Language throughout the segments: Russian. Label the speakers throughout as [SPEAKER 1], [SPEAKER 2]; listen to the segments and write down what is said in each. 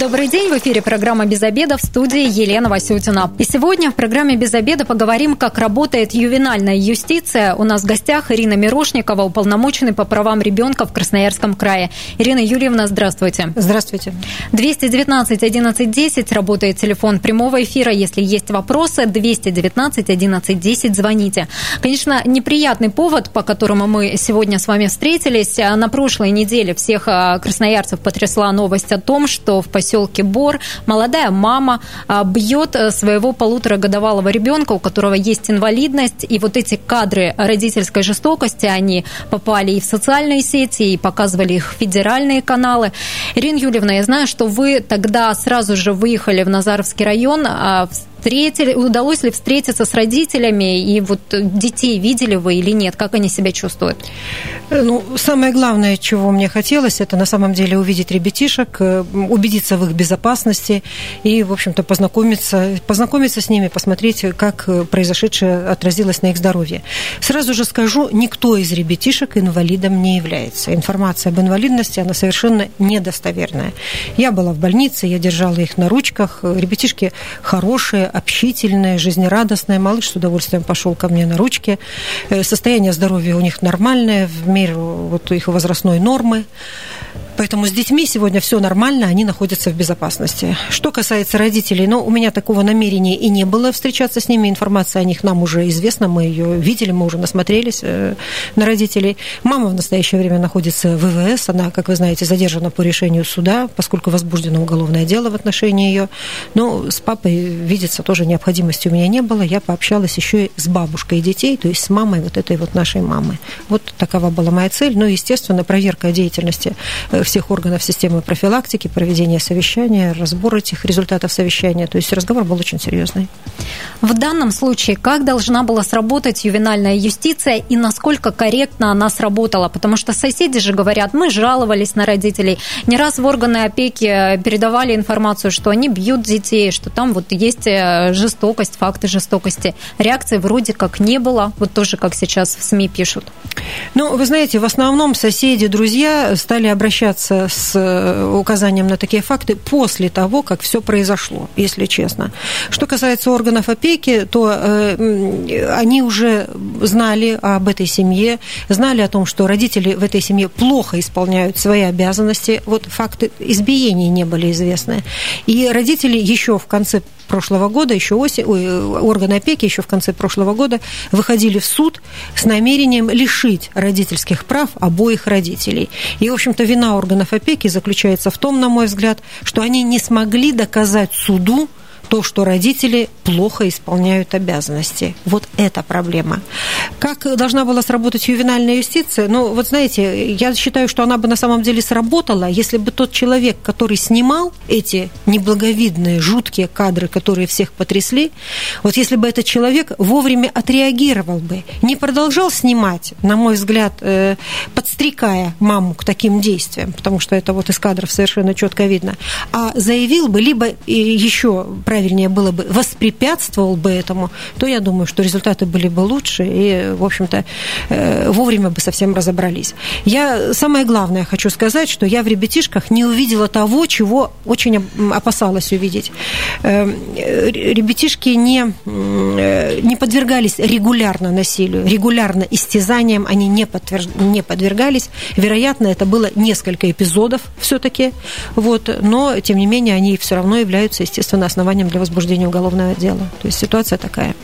[SPEAKER 1] Добрый день, в эфире программа «Без обеда» в студии Елена Васютина. И сегодня в программе «Без обеда» поговорим, как работает ювенальная юстиция. У нас в гостях Ирина Мирошникова, уполномоченный по правам ребенка в Красноярском крае. Ирина Юрьевна, здравствуйте.
[SPEAKER 2] Здравствуйте.
[SPEAKER 1] 219 11 10 работает телефон прямого эфира. Если есть вопросы, 219 11 10 звоните. Конечно, неприятный повод, по которому мы сегодня с вами встретились. На прошлой неделе всех а, красноярцев потрясла новость о том, что в поселке Бор молодая мама а, бьет э, своего полуторагодовалого ребенка, у которого есть инвалидность, и вот эти кадры родительской жестокости, они попали и в социальные сети, и показывали их федеральные каналы. Ирина Юльевна, я знаю, что вы тогда сразу же выехали в Назаровский район, а, встретили, удалось ли встретиться с родителями, и вот детей видели вы или нет, как они себя чувствуют?
[SPEAKER 2] Ну, самое главное, чего мне хотелось, это на самом деле увидеть ребятишек, э, убедиться в их безопасности и, в общем-то, познакомиться, познакомиться с ними, посмотреть, как произошедшее отразилось на их здоровье. Сразу же скажу, никто из ребятишек инвалидом не является. Информация об инвалидности, она совершенно недостоверная. Я была в больнице, я держала их на ручках, ребятишки хорошие, общительная, жизнерадостная. Малыш с удовольствием пошел ко мне на ручки. Э, состояние здоровья у них нормальное, в меру вот их возрастной нормы. Поэтому с детьми сегодня все нормально, они находятся в безопасности. Что касается родителей, ну, у меня такого намерения и не было встречаться с ними. Информация о них нам уже известна, мы ее видели, мы уже насмотрелись э, на родителей. Мама в настоящее время находится в ВВС, она, как вы знаете, задержана по решению суда, поскольку возбуждено уголовное дело в отношении ее. Но с папой видеться тоже необходимости у меня не было. Я пообщалась еще и с бабушкой детей, то есть с мамой вот этой вот нашей мамы. Вот такова была моя цель. Ну, естественно, проверка деятельности э, всех органов системы профилактики, проведение совещания, разбор этих результатов совещания. То есть разговор был очень серьезный.
[SPEAKER 1] В данном случае как должна была сработать ювенальная юстиция и насколько корректно она сработала? Потому что соседи же говорят, мы жаловались на родителей. Не раз в органы опеки передавали информацию, что они бьют детей, что там вот есть э, жестокость, факты жестокости. Реакции вроде как не было, вот тоже как сейчас в СМИ пишут.
[SPEAKER 2] Ну, вы знаете, в основном соседи, друзья стали обращаться обращаться с э, указанием на такие факты после того, как все произошло, если честно. Что касается органов опеки, то э, они уже знали об этой семье, знали о том, что родители в этой семье плохо исполняют свои обязанности. Вот факты избиений не были известны. И родители еще в конце прошлого года, еще осень, ой, органы опеки еще в конце прошлого года выходили в суд с намерением лишить родительских прав обоих родителей. И, в общем-то, вина органов опеки заключается в том, на мой взгляд, что они не смогли доказать суду, то, что родители плохо исполняют обязанности. Вот это проблема. Как должна была сработать ювенальная юстиция? Ну, вот знаете, я считаю, что она бы на самом деле сработала, если бы тот человек, который снимал эти неблаговидные, жуткие кадры, которые всех потрясли, вот если бы этот человек вовремя отреагировал бы, не продолжал снимать, на мой взгляд, э, подстрекая маму к таким действиям, потому что это вот из кадров совершенно четко видно, а заявил бы, либо еще правильно правильнее было бы, воспрепятствовал бы этому, то я думаю, что результаты были бы лучше и, в общем-то, э, вовремя бы совсем разобрались. Я самое главное хочу сказать, что я в ребятишках не увидела того, чего очень опасалась увидеть. Э, ребятишки не, э, не подвергались регулярно насилию, регулярно истязаниям они не, подтвержд... не подвергались. Вероятно, это было несколько эпизодов все-таки, вот, но, тем не менее, они все равно являются, естественно, основанием для возбуждения уголовного дела. То есть ситуация такая.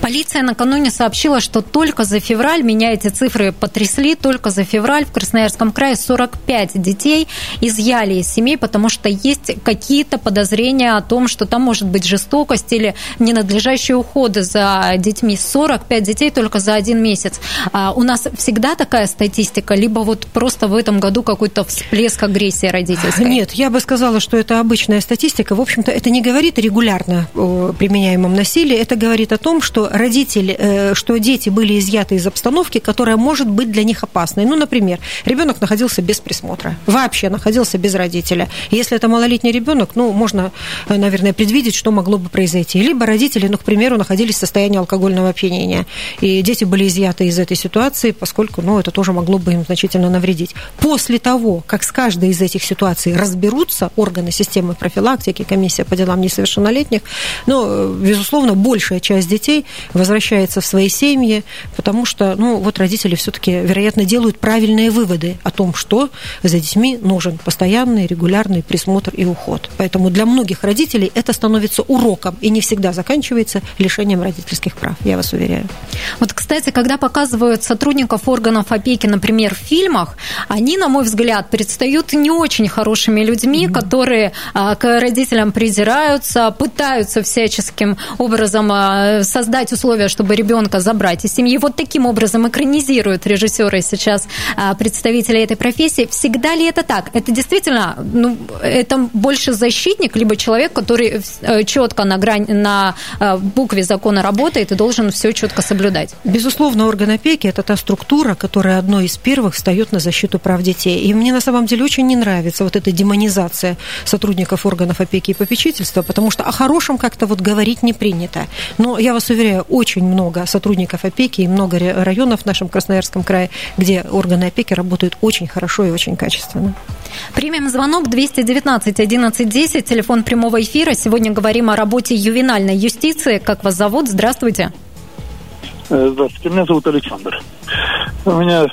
[SPEAKER 1] Полиция накануне сообщила, что только за февраль, меня эти цифры потрясли, только за февраль в Красноярском крае 45 детей изъяли из семей, потому что есть какие-то подозрения о том, что там может быть жестокость или ненадлежащие уходы за детьми. 45 детей только за один месяц. А у нас всегда такая статистика, либо вот просто в этом году какой-то всплеск агрессии родительской?
[SPEAKER 2] Нет, я бы сказала, что это обычная статистика. В общем-то, это не говорит регулярно регулярно применяемом насилии, это говорит о том, что родители, что дети были изъяты из обстановки, которая может быть для них опасной. Ну, например, ребенок находился без присмотра, вообще находился без родителя. Если это малолетний ребенок, ну, можно, наверное, предвидеть, что могло бы произойти. Либо родители, ну, к примеру, находились в состоянии алкогольного опьянения, и дети были изъяты из этой ситуации, поскольку, ну, это тоже могло бы им значительно навредить. После того, как с каждой из этих ситуаций разберутся органы системы профилактики, комиссия по делам несовершеннолетних, ну, безусловно, большая часть детей возвращается в свои семьи, потому что, ну, вот родители все-таки, вероятно, делают правильные выводы о том, что за детьми нужен постоянный, регулярный присмотр и уход. Поэтому для многих родителей это становится уроком и не всегда заканчивается лишением родительских прав, я вас уверяю.
[SPEAKER 1] Вот, кстати, когда показывают сотрудников органов опеки, например, в фильмах, они, на мой взгляд, предстают не очень хорошими людьми, mm-hmm. которые а, к родителям придираются, пытаются всяческим образом а, создать условия, чтобы ребенка забрать из семьи. Вот таким образом экранизируют режиссеры сейчас а, представители этой профессии. Всегда ли это так? Это действительно, ну, это больше защитник, либо человек, который э, четко на грани, на букве закона работает и должен все четко соблюдать.
[SPEAKER 2] Безусловно, орган опеки – это та структура, которая одной из первых встает на защиту прав детей. И мне на самом деле очень не нравится вот эта демонизация сотрудников органов опеки и попечительства, потому что хорошем как-то вот говорить не принято. Но я вас уверяю, очень много сотрудников опеки и много районов в нашем Красноярском крае, где органы опеки работают очень хорошо и очень качественно.
[SPEAKER 1] Примем звонок 219 11 10, телефон прямого эфира. Сегодня говорим о работе ювенальной юстиции. Как вас зовут? Здравствуйте.
[SPEAKER 3] Э, здравствуйте, меня зовут Александр. У меня...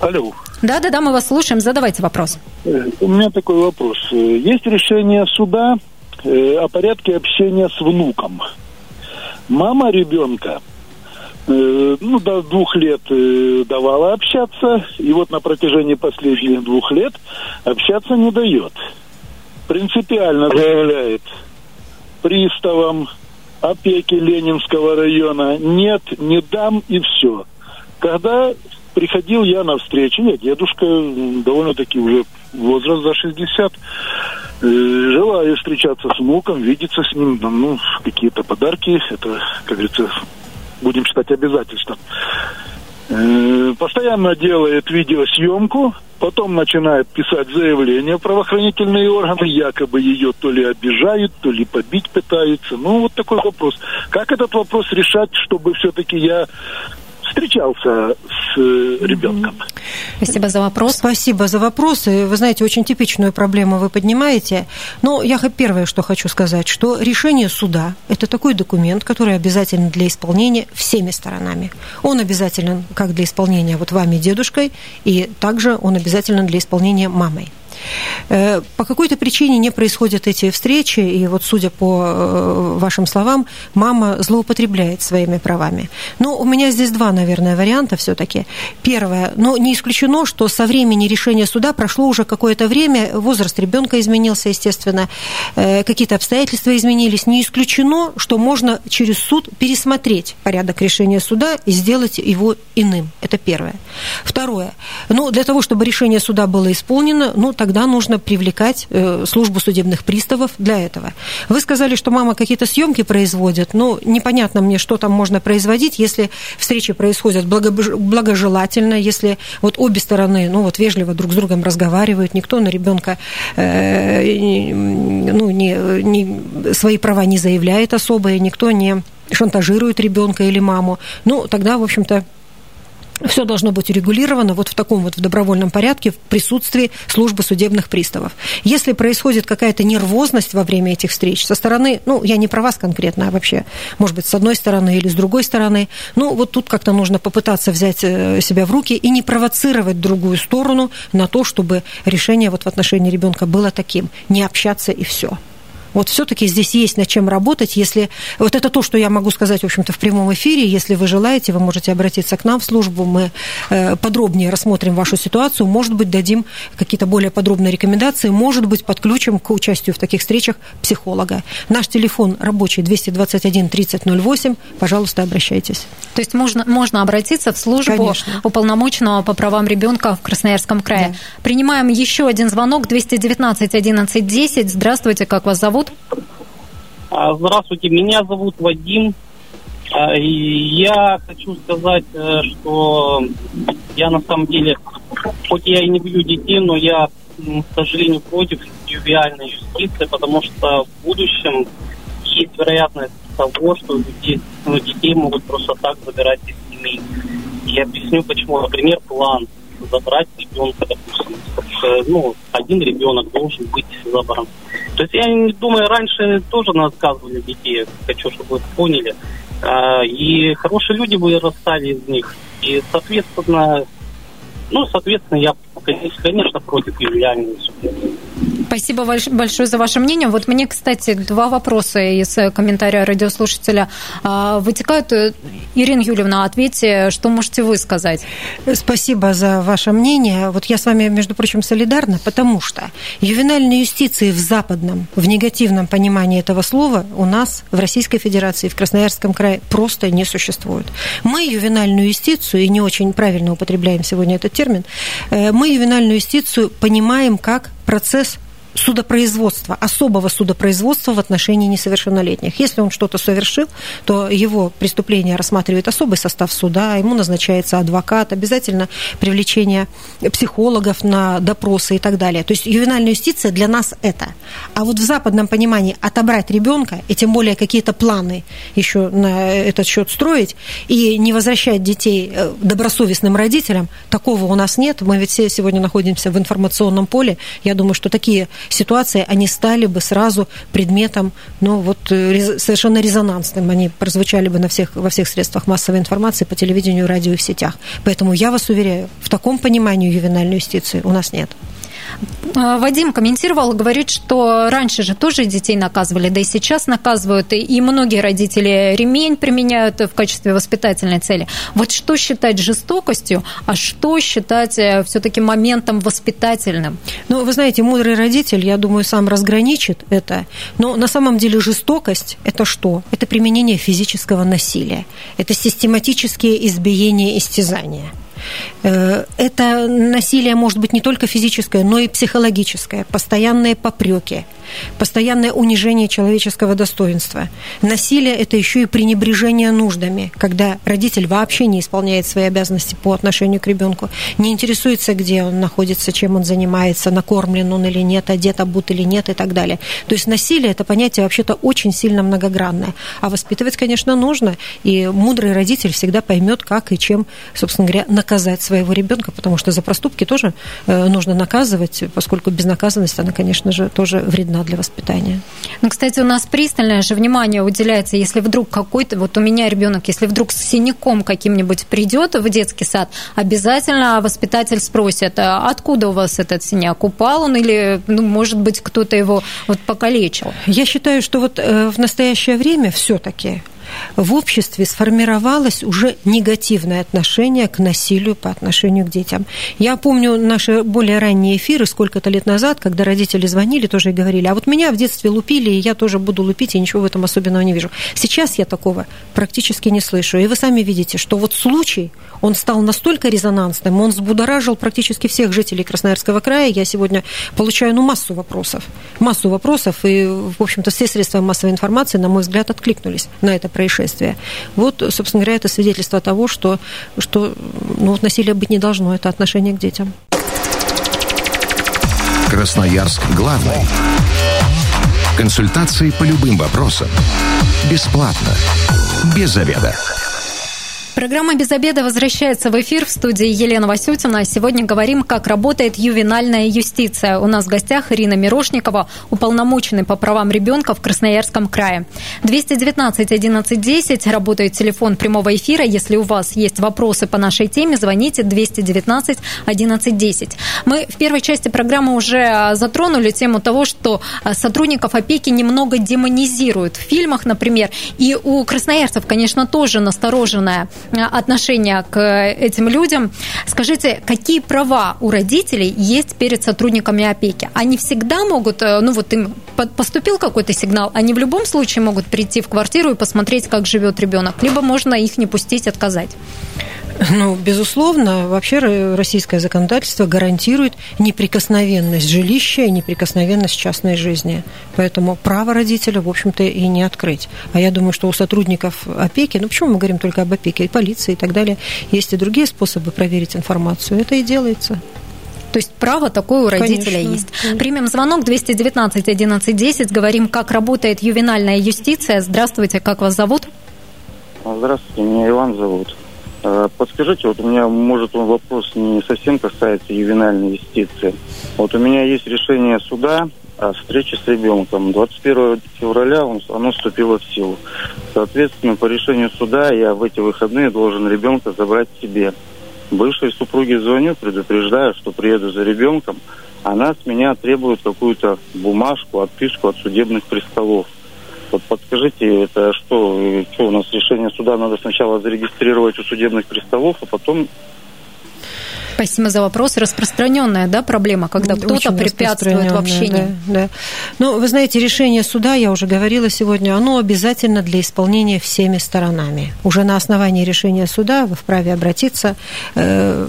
[SPEAKER 3] Алло.
[SPEAKER 1] Да-да-да, мы вас слушаем. Задавайте вопрос.
[SPEAKER 3] Э, у меня такой вопрос. Э, есть решение суда о порядке общения с внуком. Мама ребенка ну, до двух лет давала общаться, и вот на протяжении последних двух лет общаться не дает. Принципиально заявляет приставам, опеки Ленинского района. Нет, не дам и все. Когда приходил я на встречу, я дедушка, довольно-таки уже возраст за 60, э, желаю встречаться с внуком, видеться с ним, ну, какие-то подарки, это, как говорится, будем считать обязательством. Э, постоянно делает видеосъемку, потом начинает писать заявление в правоохранительные органы, якобы ее то ли обижают, то ли побить пытаются. Ну, вот такой вопрос. Как этот вопрос решать, чтобы все-таки я встречался с э, ребенком.
[SPEAKER 1] Спасибо за вопрос.
[SPEAKER 2] Спасибо за вопросы. Вы знаете, очень типичную проблему вы поднимаете. Но я первое, что хочу сказать, что решение суда – это такой документ, который обязателен для исполнения всеми сторонами. Он обязателен как для исполнения вот вами, дедушкой, и также он обязателен для исполнения мамой. Э, по какой-то причине не происходят эти встречи, и вот, судя по э, вашим словам, мама злоупотребляет своими правами. Но у меня здесь два, наверное, варианта все-таки. Первое, но не исключено, что со времени решения суда прошло уже какое-то время, возраст ребенка изменился, естественно, э, какие-то обстоятельства изменились. Не исключено, что можно через суд пересмотреть порядок решения суда и сделать его иным. Это первое. Второе. Ну, для того, чтобы решение суда было исполнено, ну, тогда нужно привлекать э, службу судебных приставов для этого. Вы сказали, что мама какие-то съемки производит. Ну, непонятно мне, что там можно производить, если встречи происходят благожелательно, если вот обе стороны, ну, вот вежливо друг с другом разговаривают, никто на ребенка э, ну, не, не, свои права не заявляет особо, и никто не шантажирует ребенка или маму. Ну, тогда, в общем-то, все должно быть урегулировано вот в таком вот в добровольном порядке в присутствии службы судебных приставов. Если происходит какая-то нервозность во время этих встреч со стороны, ну, я не про вас конкретно, а вообще, может быть, с одной стороны или с другой стороны, ну, вот тут как-то нужно попытаться взять э, себя в руки и не провоцировать другую сторону на то, чтобы решение вот в отношении ребенка было таким, не общаться и все. Вот все-таки здесь есть над чем работать. Если вот это то, что я могу сказать, в общем-то, в прямом эфире. Если вы желаете, вы можете обратиться к нам в службу. Мы э, подробнее рассмотрим вашу ситуацию. Может быть, дадим какие-то более подробные рекомендации. Может быть, подключим к участию в таких встречах психолога. Наш телефон рабочий 221 3008. Пожалуйста, обращайтесь.
[SPEAKER 1] То есть можно, можно обратиться в службу Конечно. уполномоченного по правам ребенка в Красноярском крае. Да. Принимаем еще один звонок 219 11 10. Здравствуйте, как вас зовут?
[SPEAKER 4] А, здравствуйте, меня зовут Вадим. А, я хочу сказать, э, что я на самом деле, хоть я и не бью детей, но я, к сожалению, против ювиальной юстиции, потому что в будущем есть вероятность того, что детей, ну, детей могут просто так забирать из семей. Я объясню почему. Например, план забрать ребенка, допустим. Ну, один ребенок должен быть забран. То есть я не думаю, раньше тоже наказывали детей, хочу, чтобы вы поняли. А, и хорошие люди вырастали из них. И, соответственно, ну, соответственно, я, конечно, против ювелярной
[SPEAKER 1] Спасибо большое за ваше мнение. Вот мне, кстати, два вопроса из комментария радиослушателя а, вытекают. Ирина Юльевна, ответьте, что можете вы сказать?
[SPEAKER 2] Спасибо за ваше мнение. Вот я с вами, между прочим, солидарна, потому что ювенальной юстиции в западном, в негативном понимании этого слова у нас в Российской Федерации, в Красноярском крае просто не существует. Мы ювенальную юстицию, и не очень правильно употребляем сегодня этот термин, э, мы ювенальную юстицию понимаем как процесс судопроизводства, особого судопроизводства в отношении несовершеннолетних. Если он что-то совершил, то его преступление рассматривает особый состав суда, ему назначается адвокат, обязательно привлечение психологов на допросы и так далее. То есть ювенальная юстиция для нас это. А вот в западном понимании отобрать ребенка, и тем более какие-то планы еще на этот счет строить, и не возвращать детей э, добросовестным родителям, такого у нас нет. Мы ведь все сегодня находимся в информационном поле. Я думаю, что такие ситуации, они стали бы сразу предметом, ну, вот, э, совершенно резонансным. Они прозвучали бы на всех, во всех средствах массовой информации, по телевидению, радио и в сетях. Поэтому я вас уверяю, в таком понимании ювенальной юстиции у нас нет.
[SPEAKER 1] А, Вадим комментировал, говорит, что раньше же тоже детей наказывали, да и сейчас наказывают, и многие родители ремень применяют в качестве воспитательной цели. Вот что считать жестокостью, а что считать э, все-таки моментом воспитательным?
[SPEAKER 2] Ну, вы знаете, мудрый родитель, я думаю, сам разграничит это, но на самом деле жестокость – это что? Это применение физического насилия, это систематические избиения и истязания – Э, это насилие может быть не только физическое, но и психологическое, постоянные попреки, постоянное унижение человеческого достоинства. Насилие – это еще и пренебрежение нуждами, когда родитель вообще не исполняет свои обязанности по отношению к ребенку, не интересуется, где он находится, чем он занимается, накормлен он или нет, одет, обут или нет и так далее. То есть насилие – это понятие вообще-то очень сильно многогранное. А воспитывать, конечно, нужно, и мудрый родитель всегда поймет, как и чем, собственно говоря, наказать своего ребенка, потому что за проступки тоже э, нужно наказывать, поскольку безнаказанность, она, конечно же, тоже вредна для воспитания.
[SPEAKER 1] Ну, кстати, у нас пристальное же внимание уделяется, если вдруг какой-то, вот у меня ребенок, если вдруг с синяком каким-нибудь придет в детский сад, обязательно воспитатель спросит, а откуда у вас этот синяк, упал он или, ну, может быть, кто-то его вот покалечил?
[SPEAKER 2] Я считаю, что вот э, в настоящее время все-таки в обществе сформировалось уже негативное отношение к насилию по отношению к детям. Я помню наши более ранние эфиры сколько-то лет назад, когда родители звонили тоже и говорили, а вот меня в детстве лупили, и я тоже буду лупить, и ничего в этом особенного не вижу. Сейчас я такого практически не слышу. И вы сами видите, что вот случай, он стал настолько резонансным, он взбудоражил практически всех жителей Красноярского края. Я сегодня получаю ну, массу вопросов. Массу вопросов, и, в общем-то, все средства массовой информации, на мой взгляд, откликнулись на это происшествие. Вот, собственно говоря, это свидетельство того, что, что ну, насилия быть не должно, это отношение к детям.
[SPEAKER 5] Красноярск главный. Консультации по любым вопросам. Бесплатно. Без заведа.
[SPEAKER 1] Программа «Без обеда» возвращается в эфир в студии Елена Васютина. Сегодня говорим, как работает ювенальная юстиция. У нас в гостях Ирина Мирошникова, уполномоченный по правам ребенка в Красноярском крае. 219 11 10 работает телефон прямого эфира. Если у вас есть вопросы по нашей теме, звоните 219 11 10. Мы в первой части программы уже затронули тему того, что сотрудников опеки немного демонизируют в фильмах, например. И у красноярцев, конечно, тоже настороженная отношение к этим людям. Скажите, какие права у родителей есть перед сотрудниками опеки? Они всегда могут, э, ну вот им поступил какой-то сигнал, они в любом случае могут прийти в квартиру и посмотреть, как живет ребенок, либо можно их не пустить, отказать.
[SPEAKER 2] Ну, безусловно, вообще российское законодательство гарантирует неприкосновенность жилища и неприкосновенность частной жизни. Поэтому право родителя, в общем-то, и не открыть. А я думаю, что у сотрудников опеки, ну почему мы говорим только об опеке, и полиции и так далее, есть и другие способы проверить информацию. Это и делается.
[SPEAKER 1] То есть право такое у родителя Конечно. есть. Примем звонок 219 11 10. Говорим, как работает ювенальная юстиция. Здравствуйте, как вас зовут?
[SPEAKER 6] Здравствуйте, меня Иван зовут. Э, подскажите, вот у меня, может, он вопрос не совсем касается ювенальной юстиции. Вот у меня есть решение суда о встрече с ребенком. 21 февраля он, оно вступило в силу. Соответственно, по решению суда я в эти выходные должен ребенка забрать себе. Бывшей супруге звоню, предупреждаю, что приеду за ребенком. Она с меня требует какую-то бумажку, отписку от судебных приставов. Вот подскажите, это что, что у нас решение суда надо сначала зарегистрировать у судебных приставов, а потом
[SPEAKER 1] Спасибо за вопрос. Распространенная да, проблема, когда кто-то препятствует общению.
[SPEAKER 2] Да, да. Ну, вы знаете, решение суда, я уже говорила сегодня, оно обязательно для исполнения всеми сторонами. Уже на основании решения суда вы вправе обратиться э,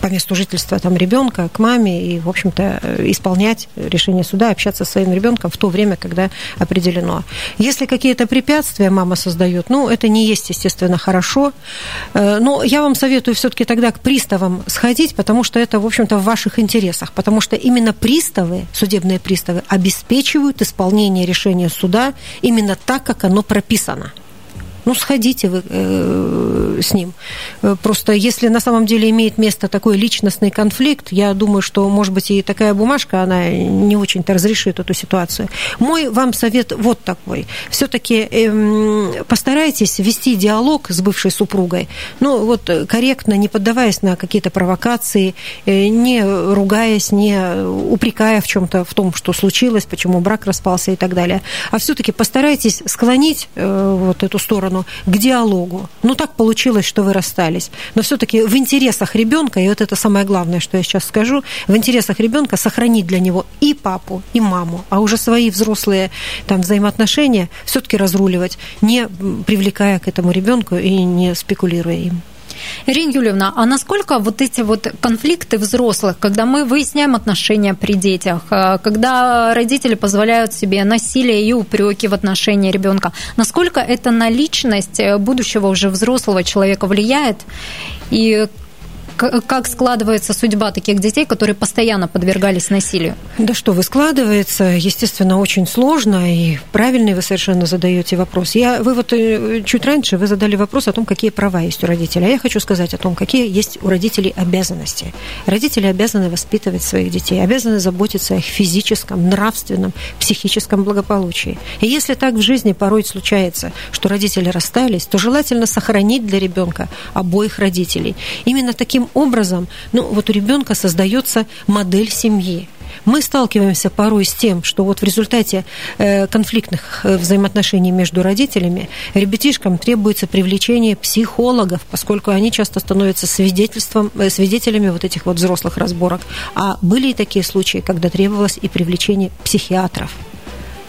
[SPEAKER 2] по месту жительства там ребенка к маме и, в общем-то, исполнять решение суда, общаться со своим ребенком в то время, когда определено. Если какие-то препятствия мама создает, ну, это не есть, естественно, хорошо. Э, но я вам советую все-таки тогда к приставам сходить, потому что это, в общем-то, в ваших интересах. Потому что именно приставы, судебные приставы, обеспечивают исполнение решения суда именно так, как оно прописано ну, сходите вы э, с ним. Э, просто если на самом деле имеет место такой личностный конфликт, я думаю, что, может быть, и такая бумажка, она не очень-то разрешит эту ситуацию. Мой вам совет вот такой. Все-таки э, постарайтесь вести диалог с бывшей супругой, ну, вот корректно, не поддаваясь на какие-то провокации, э, не ругаясь, не упрекая в чем-то, в том, что случилось, почему брак распался и так далее. А все-таки постарайтесь склонить э, вот эту сторону сторону, к диалогу. Ну, так получилось, что вы расстались. Но все-таки в интересах ребенка, и вот это самое главное, что я сейчас скажу, в интересах ребенка сохранить для него и папу, и маму, а уже свои взрослые там, взаимоотношения все-таки разруливать, не привлекая к этому ребенку и не спекулируя им.
[SPEAKER 1] Ирина Юльевна, а насколько вот эти вот конфликты взрослых, когда мы выясняем отношения при детях, э, когда родители позволяют себе насилие и упреки в отношении ребенка, насколько это на личность э, будущего уже взрослого человека влияет? И как складывается судьба таких детей, которые постоянно подвергались насилию?
[SPEAKER 2] Да что вы, складывается, естественно, очень сложно, и правильный вы совершенно задаете вопрос. Я, вы вот э, чуть раньше вы задали вопрос о том, какие права есть у родителей. А я хочу сказать о том, какие есть у родителей обязанности. Родители обязаны воспитывать своих детей, обязаны заботиться о их физическом, нравственном, психическом благополучии. И если так в жизни порой случается, что родители расстались, то желательно сохранить для ребенка обоих родителей. Именно таким образом, ну, вот у ребенка создается модель семьи. Мы сталкиваемся порой с тем, что вот в результате э, конфликтных э, взаимоотношений между родителями ребятишкам требуется привлечение психологов, поскольку они часто становятся свидетельством, э, свидетелями вот этих вот взрослых разборок. А были и такие случаи, когда требовалось и привлечение психиатров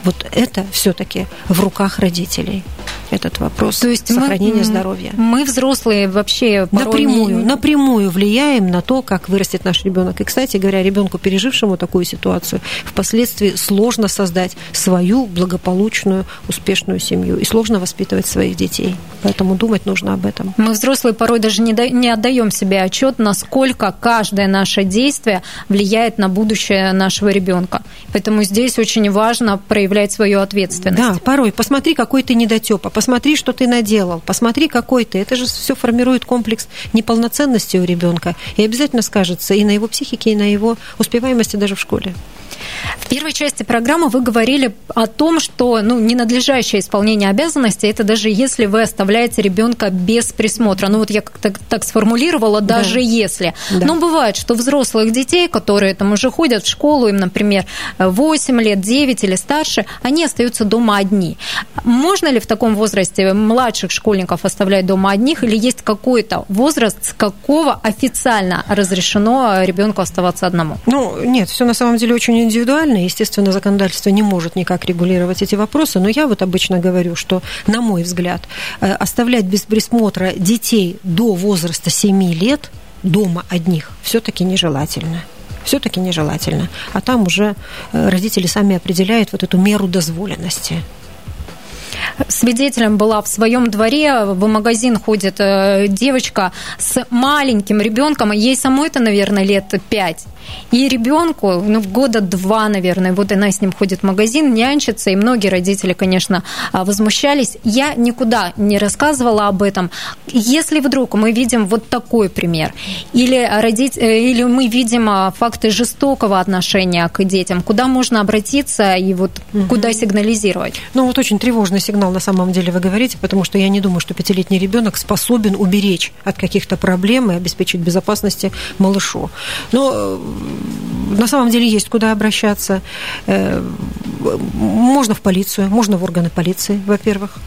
[SPEAKER 2] вот это все-таки в руках родителей этот вопрос То есть сохранения мы, здоровья.
[SPEAKER 1] Мы взрослые вообще
[SPEAKER 2] напрямую, не... напрямую влияем на то, как вырастет наш ребенок. И, кстати говоря, ребенку, пережившему такую ситуацию, впоследствии сложно создать свою благополучную, успешную семью и сложно воспитывать своих детей. Поэтому думать нужно об этом.
[SPEAKER 1] Мы взрослые порой даже не, до... не отдаем себе отчет, насколько каждое наше действие влияет на будущее нашего ребенка. Поэтому здесь очень важно проявлять свою ответственность.
[SPEAKER 2] Да, порой. Посмотри, какой ты недотепа, посмотри, что ты наделал, посмотри, какой ты. Это же все формирует комплекс неполноценности у ребенка и обязательно скажется и на его психике, и на его успеваемости даже в школе.
[SPEAKER 1] В первой части программы вы говорили о том, что ну, ненадлежащее исполнение обязанностей это даже если вы оставляете ребенка без присмотра. Ну вот я как-то так сформулировала, даже да. если. Да. Но бывает, что взрослых детей, которые там уже ходят в школу, им, например, 8 лет, 9 или старше, они остаются дома одни. Можно ли в таком возрасте младших школьников оставлять дома одних, или есть какой-то возраст, с какого официально разрешено ребенку оставаться одному?
[SPEAKER 2] Ну, нет, все на самом деле очень индивидуально индивидуально, естественно, законодательство не может никак регулировать эти вопросы, но я вот обычно говорю, что, на мой взгляд, э, оставлять без присмотра детей до возраста 7 лет дома одних все-таки нежелательно все-таки нежелательно. А там уже э, родители сами определяют вот эту меру дозволенности
[SPEAKER 1] свидетелем была в своем дворе, в магазин ходит э, девочка с маленьким ребенком, ей самой это, наверное, лет пять. И ребенку, ну, года два, наверное, вот она с ним ходит в магазин, нянчится, и многие родители, конечно, а, возмущались. Я никуда не рассказывала об этом. Если вдруг мы видим вот такой пример, или, родить, э, или мы видим а, факты жестокого отношения к детям, куда можно обратиться и вот угу. куда сигнализировать?
[SPEAKER 2] Ну, вот очень тревожный сигнал на самом деле вы говорите, потому что я не думаю, что пятилетний ребенок способен уберечь от каких-то проблем и обеспечить безопасности малышу. Но э, на самом деле есть куда обращаться. Э, можно в полицию, можно в органы полиции, во-первых.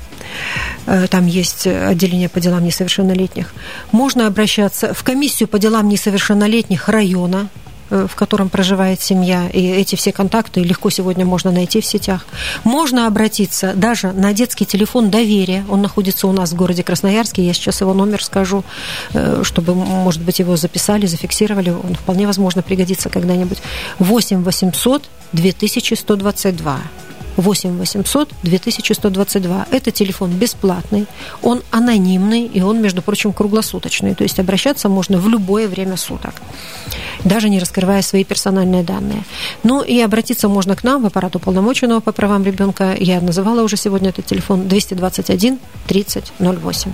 [SPEAKER 2] Э, там есть отделение по делам несовершеннолетних. Можно обращаться в комиссию по делам несовершеннолетних района, в котором проживает семья, и эти все контакты легко сегодня можно найти в сетях. Можно обратиться даже на детский телефон доверия. Он находится у нас в городе Красноярске. Я сейчас его номер скажу, э, чтобы, может быть, его записали, зафиксировали. Он вполне возможно пригодится когда-нибудь. 8 800 2122. 8 800 2122. Это телефон бесплатный, он анонимный, и он, между прочим, круглосуточный. То есть обращаться можно в любое время суток, даже не раскрывая свои персональные данные. Ну и обратиться можно к нам, в аппарат уполномоченного по правам ребенка. Я называла уже сегодня этот телефон 221 30 08.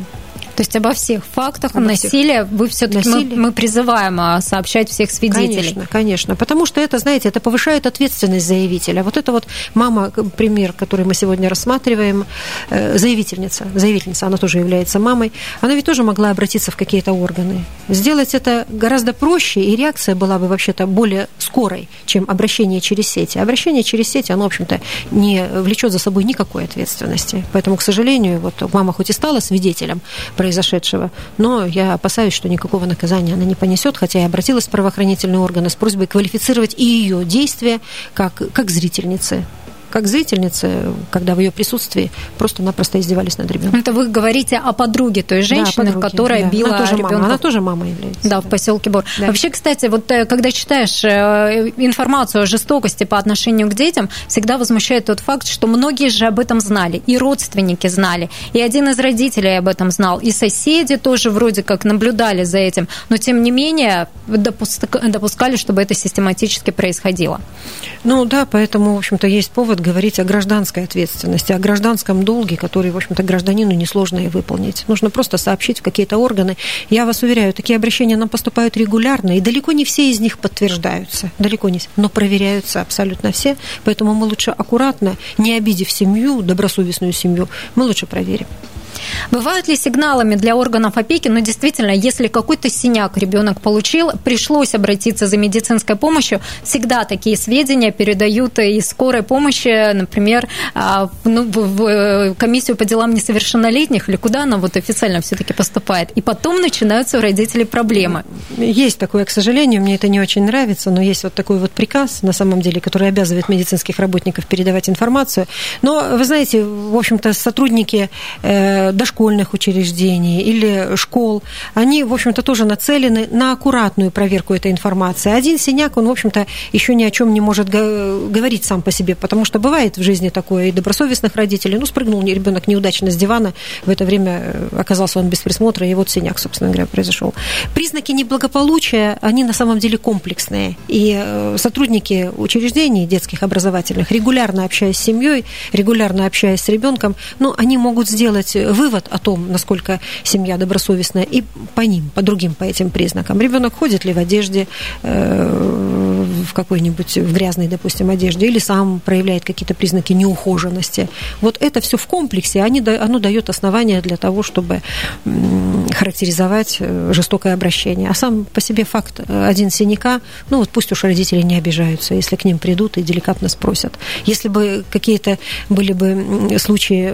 [SPEAKER 1] То есть обо всех фактах обо насилия всех. вы все-таки мы, мы призываем а, сообщать всех свидетелей.
[SPEAKER 2] Конечно, конечно. Потому что это, знаете, это повышает ответственность заявителя. Вот это вот мама, пример, который мы сегодня рассматриваем, э, заявительница, заявительница, она тоже является мамой, она ведь тоже могла обратиться в какие-то органы. Сделать это гораздо проще, и реакция была бы вообще-то более скорой, чем обращение через сети. Обращение через сети, оно, в общем-то, не влечет за собой никакой ответственности. Поэтому, к сожалению, вот мама хоть и стала свидетелем произошедшего, но я опасаюсь, что никакого наказания она не понесет, хотя я обратилась в правоохранительные органы с просьбой квалифицировать и ее действия как, как зрительницы как зрительницы, когда в ее присутствии просто-напросто издевались над ребенком.
[SPEAKER 1] Это вы говорите о подруге той женщины, да, подруге, которая да. била
[SPEAKER 2] она тоже
[SPEAKER 1] ребенка.
[SPEAKER 2] Мама. Она тоже мама является.
[SPEAKER 1] Да, в поселке Бор. Да. Вообще, кстати, вот э, когда читаешь э, информацию о жестокости по отношению к детям, всегда возмущает тот факт, что многие же об этом знали, и родственники знали, и один из родителей об этом знал, и соседи тоже вроде как наблюдали за этим, но тем не менее допускали, чтобы это систематически происходило.
[SPEAKER 2] Ну да, поэтому, в общем-то, есть повод повод говорить о гражданской ответственности, о гражданском долге, который, в общем-то, гражданину несложно и выполнить. Нужно просто сообщить в какие-то органы. Я вас уверяю, такие обращения нам поступают регулярно, и далеко не все из них подтверждаются, далеко не все, но проверяются абсолютно все, поэтому мы лучше аккуратно, не обидев семью, добросовестную семью, мы лучше проверим.
[SPEAKER 1] Бывают ли сигналами для органов опеки, ну, действительно, если какой-то синяк ребенок получил, пришлось обратиться за медицинской помощью, всегда такие сведения передают из скорой помощи, например, а, ну, в э, комиссию по делам несовершеннолетних, или куда она вот официально все-таки поступает. И потом начинаются у родителей проблемы.
[SPEAKER 2] Есть такое, к сожалению, мне это не очень нравится, но есть вот такой вот приказ, на самом деле, который обязывает медицинских работников передавать информацию. Но, вы знаете, в общем-то, сотрудники э, дошкольных учреждений или школ, они, в общем-то, тоже нацелены на аккуратную проверку этой информации. Один синяк, он, в общем-то, еще ни о чем не может говорить сам по себе, потому что бывает в жизни такое и добросовестных родителей. Ну, спрыгнул ребенок неудачно с дивана, в это время э, оказался он без присмотра, и вот синяк, собственно говоря, произошел. Признаки неблагополучия, они на самом деле комплексные. И э, сотрудники учреждений детских образовательных, регулярно общаясь с семьей, регулярно общаясь с ребенком, ну, они могут сделать вывод о том, насколько семья добросовестная, и по ним, по другим, по этим признакам. Ребенок ходит ли в одежде, э, в какой-нибудь в грязной, допустим, одежде, или сам проявляет какие-то признаки неухоженности. Вот это все в комплексе, они, оно дает основания для того, чтобы характеризовать э, жестокое обращение. А сам по себе факт э, один синяка, ну вот пусть уж родители не обижаются, если к ним придут и деликатно спросят. Если бы какие-то были бы случаи,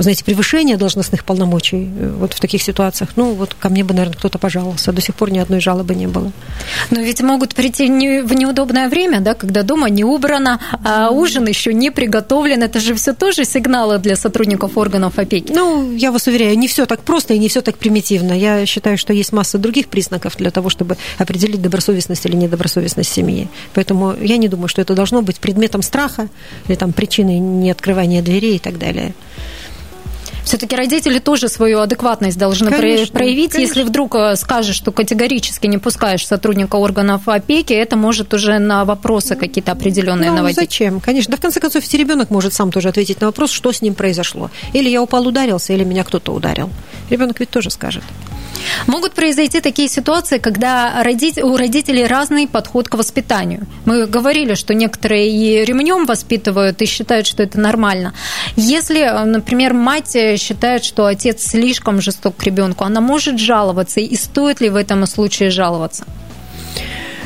[SPEAKER 2] знаете, превышения должностных полномочий э, вот в таких ситуациях, ну, вот ко мне бы, наверное, кто-то пожаловался. До сих пор ни одной жалобы не было.
[SPEAKER 1] Но ведь могут прийти в неудобное время, да, когда дома не убрано, а ужин еще не приготовлен. Это же все тоже сигналы для сотрудников органов опеки.
[SPEAKER 2] Ну, я вас уверяю, не все так просто и не все так примитивно. Я считаю, что есть масса других признаков для того, чтобы определить добросовестность или недобросовестность семьи. Поэтому я не думаю, что это должно быть предметом страха или там причиной неоткрывания дверей и так далее.
[SPEAKER 1] Все-таки родители тоже свою адекватность должны конечно, проявить. Конечно. Если вдруг э, скажешь, что категорически не пускаешь сотрудника органов опеки, это может уже на вопросы какие-то определенные ну, наводить.
[SPEAKER 2] Зачем? Конечно. Да, в конце концов, если ребенок может сам тоже ответить на вопрос, что с ним произошло. Или я упал, ударился, или меня кто-то ударил. Ребенок ведь тоже скажет.
[SPEAKER 1] Могут произойти такие ситуации, когда у родителей разный подход к воспитанию. Мы говорили, что некоторые и ремнем воспитывают и считают, что это нормально. Если, например, мать считает, что отец слишком жесток к ребенку, она может жаловаться, и стоит ли в этом случае жаловаться?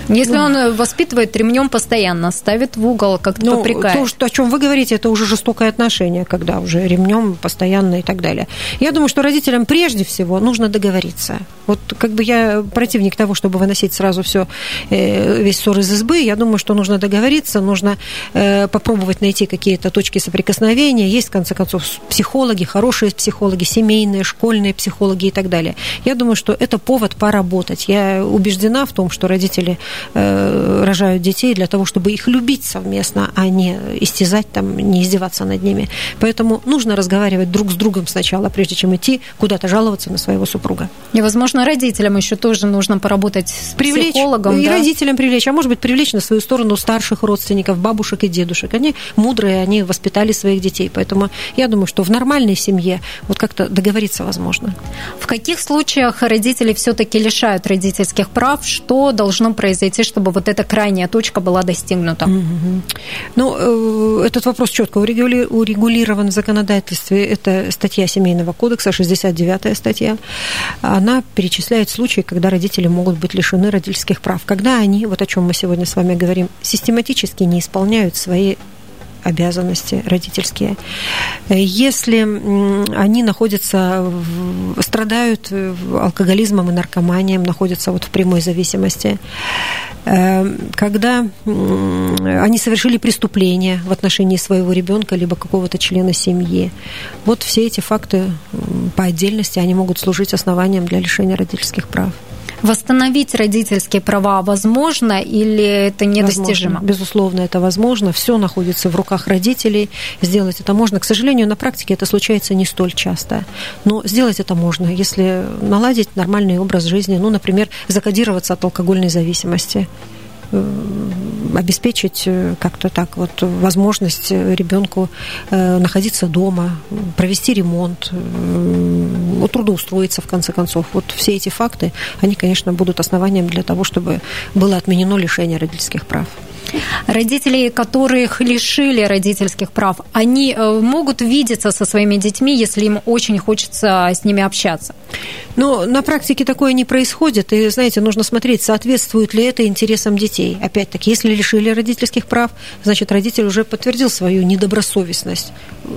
[SPEAKER 1] Если он воспитывает ремнем постоянно, ставит в угол, как-то ну, попрекает.
[SPEAKER 2] То, что, о чем вы говорите, это уже жестокое отношение, когда уже ремнем постоянно и так далее. Я думаю, что родителям прежде всего нужно договориться. Вот как бы я противник того, чтобы выносить сразу все, э, весь ссор из избы. Я думаю, что нужно договориться, нужно э, попробовать найти какие-то точки соприкосновения. Есть, в конце концов, психологи, хорошие психологи, семейные, школьные психологи и так далее. Я думаю, что это повод поработать. Я убеждена в том, что родители Э, рожают детей для того, чтобы их любить совместно, а не истязать там, не издеваться над ними. Поэтому нужно разговаривать друг с другом сначала, прежде чем идти куда-то жаловаться на своего супруга.
[SPEAKER 1] И, возможно, родителям еще тоже нужно поработать с привлечь, психологом.
[SPEAKER 2] И
[SPEAKER 1] да?
[SPEAKER 2] родителям привлечь, а может быть, привлечь на свою сторону старших родственников, бабушек и дедушек. Они мудрые, они воспитали своих детей. Поэтому я думаю, что в нормальной семье вот как-то договориться возможно.
[SPEAKER 1] В каких случаях родители все-таки лишают родительских прав? Что должно произойти? Произойти, чтобы вот эта крайняя точка была достигнута?
[SPEAKER 2] Угу. Ну, э, этот вопрос четко урегулирован в законодательстве. Это статья Семейного кодекса, 69-я статья. Она перечисляет случаи, когда родители могут быть лишены родительских прав. Когда они, вот о чем мы сегодня с вами говорим, систематически не исполняют свои обязанности родительские. Если они находятся, страдают алкоголизмом и наркоманией, находятся вот в прямой зависимости, э, когда они совершили преступление в отношении своего ребенка либо какого-то члена семьи. Вот все эти факты по отдельности, они могут служить основанием для лишения родительских прав.
[SPEAKER 1] Восстановить родительские права возможно или это недостижимо?
[SPEAKER 2] Возможно. Безусловно, это возможно. Все находится в руках родителей. Сделать это можно. К сожалению, на практике это случается не столь часто. Но сделать это можно, если наладить нормальный образ жизни. Ну, например, закодироваться от алкогольной зависимости обеспечить э, как-то так вот возможность ребенку э, находиться дома, провести ремонт, трудоустроиться в конце концов. Вот все эти факты, они, конечно, будут основанием для того, чтобы было отменено лишение родительских прав.
[SPEAKER 1] Родители, которых лишили родительских прав, они могут видеться со своими детьми, если им очень хочется с ними общаться?
[SPEAKER 2] Но на практике такое не происходит. И, знаете, нужно смотреть, соответствует ли это интересам детей. Опять-таки, если лишили родительских прав, значит, родитель уже подтвердил свою недобросовестность.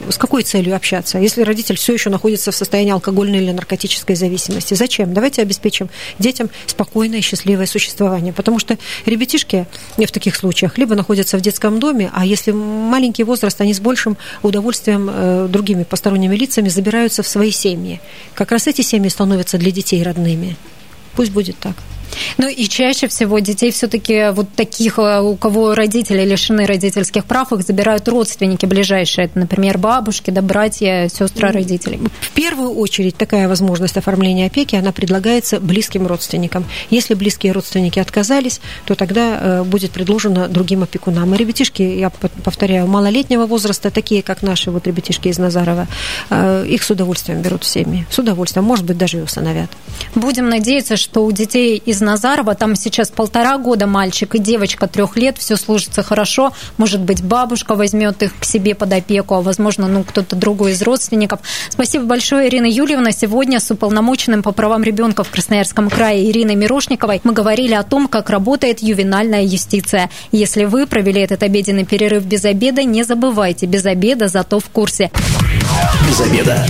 [SPEAKER 2] С какой целью общаться? Если родитель все еще находится в состоянии алкогольной или наркотической зависимости, зачем? Давайте обеспечим детям спокойное и счастливое существование. Потому что ребятишки в таких случаях либо находятся в детском доме, а если маленький возраст, они с большим удовольствием э, другими посторонними лицами забираются в свои семьи. Как раз эти семьи становятся для детей родными. Пусть будет так.
[SPEAKER 1] Ну и чаще всего детей все-таки вот таких, э, у кого родители лишены родительских прав, их забирают родственники ближайшие. Это, например, бабушки, да, братья, сестры родителей.
[SPEAKER 2] В первую очередь такая возможность оформления опеки, она предлагается близким родственникам. Если близкие родственники отказались, то тогда э, будет предложено другим опекунам. И ребятишки, я повторяю, малолетнего возраста, такие, как наши вот ребятишки из Назарова, э, их с удовольствием берут в семьи. С удовольствием, может быть, даже и усыновят.
[SPEAKER 1] Будем надеяться, что у детей из из Назарова. Там сейчас полтора года мальчик и девочка трех лет. Все служится хорошо. Может быть, бабушка возьмет их к себе под опеку, а возможно, ну, кто-то другой из родственников. Спасибо большое, Ирина Юльевна. Сегодня с уполномоченным по правам ребенка в Красноярском крае Ириной Мирошниковой мы говорили о том, как работает ювенальная юстиция. Если вы провели этот обеденный перерыв без обеда, не забывайте, без обеда зато в курсе.
[SPEAKER 5] Без обеда.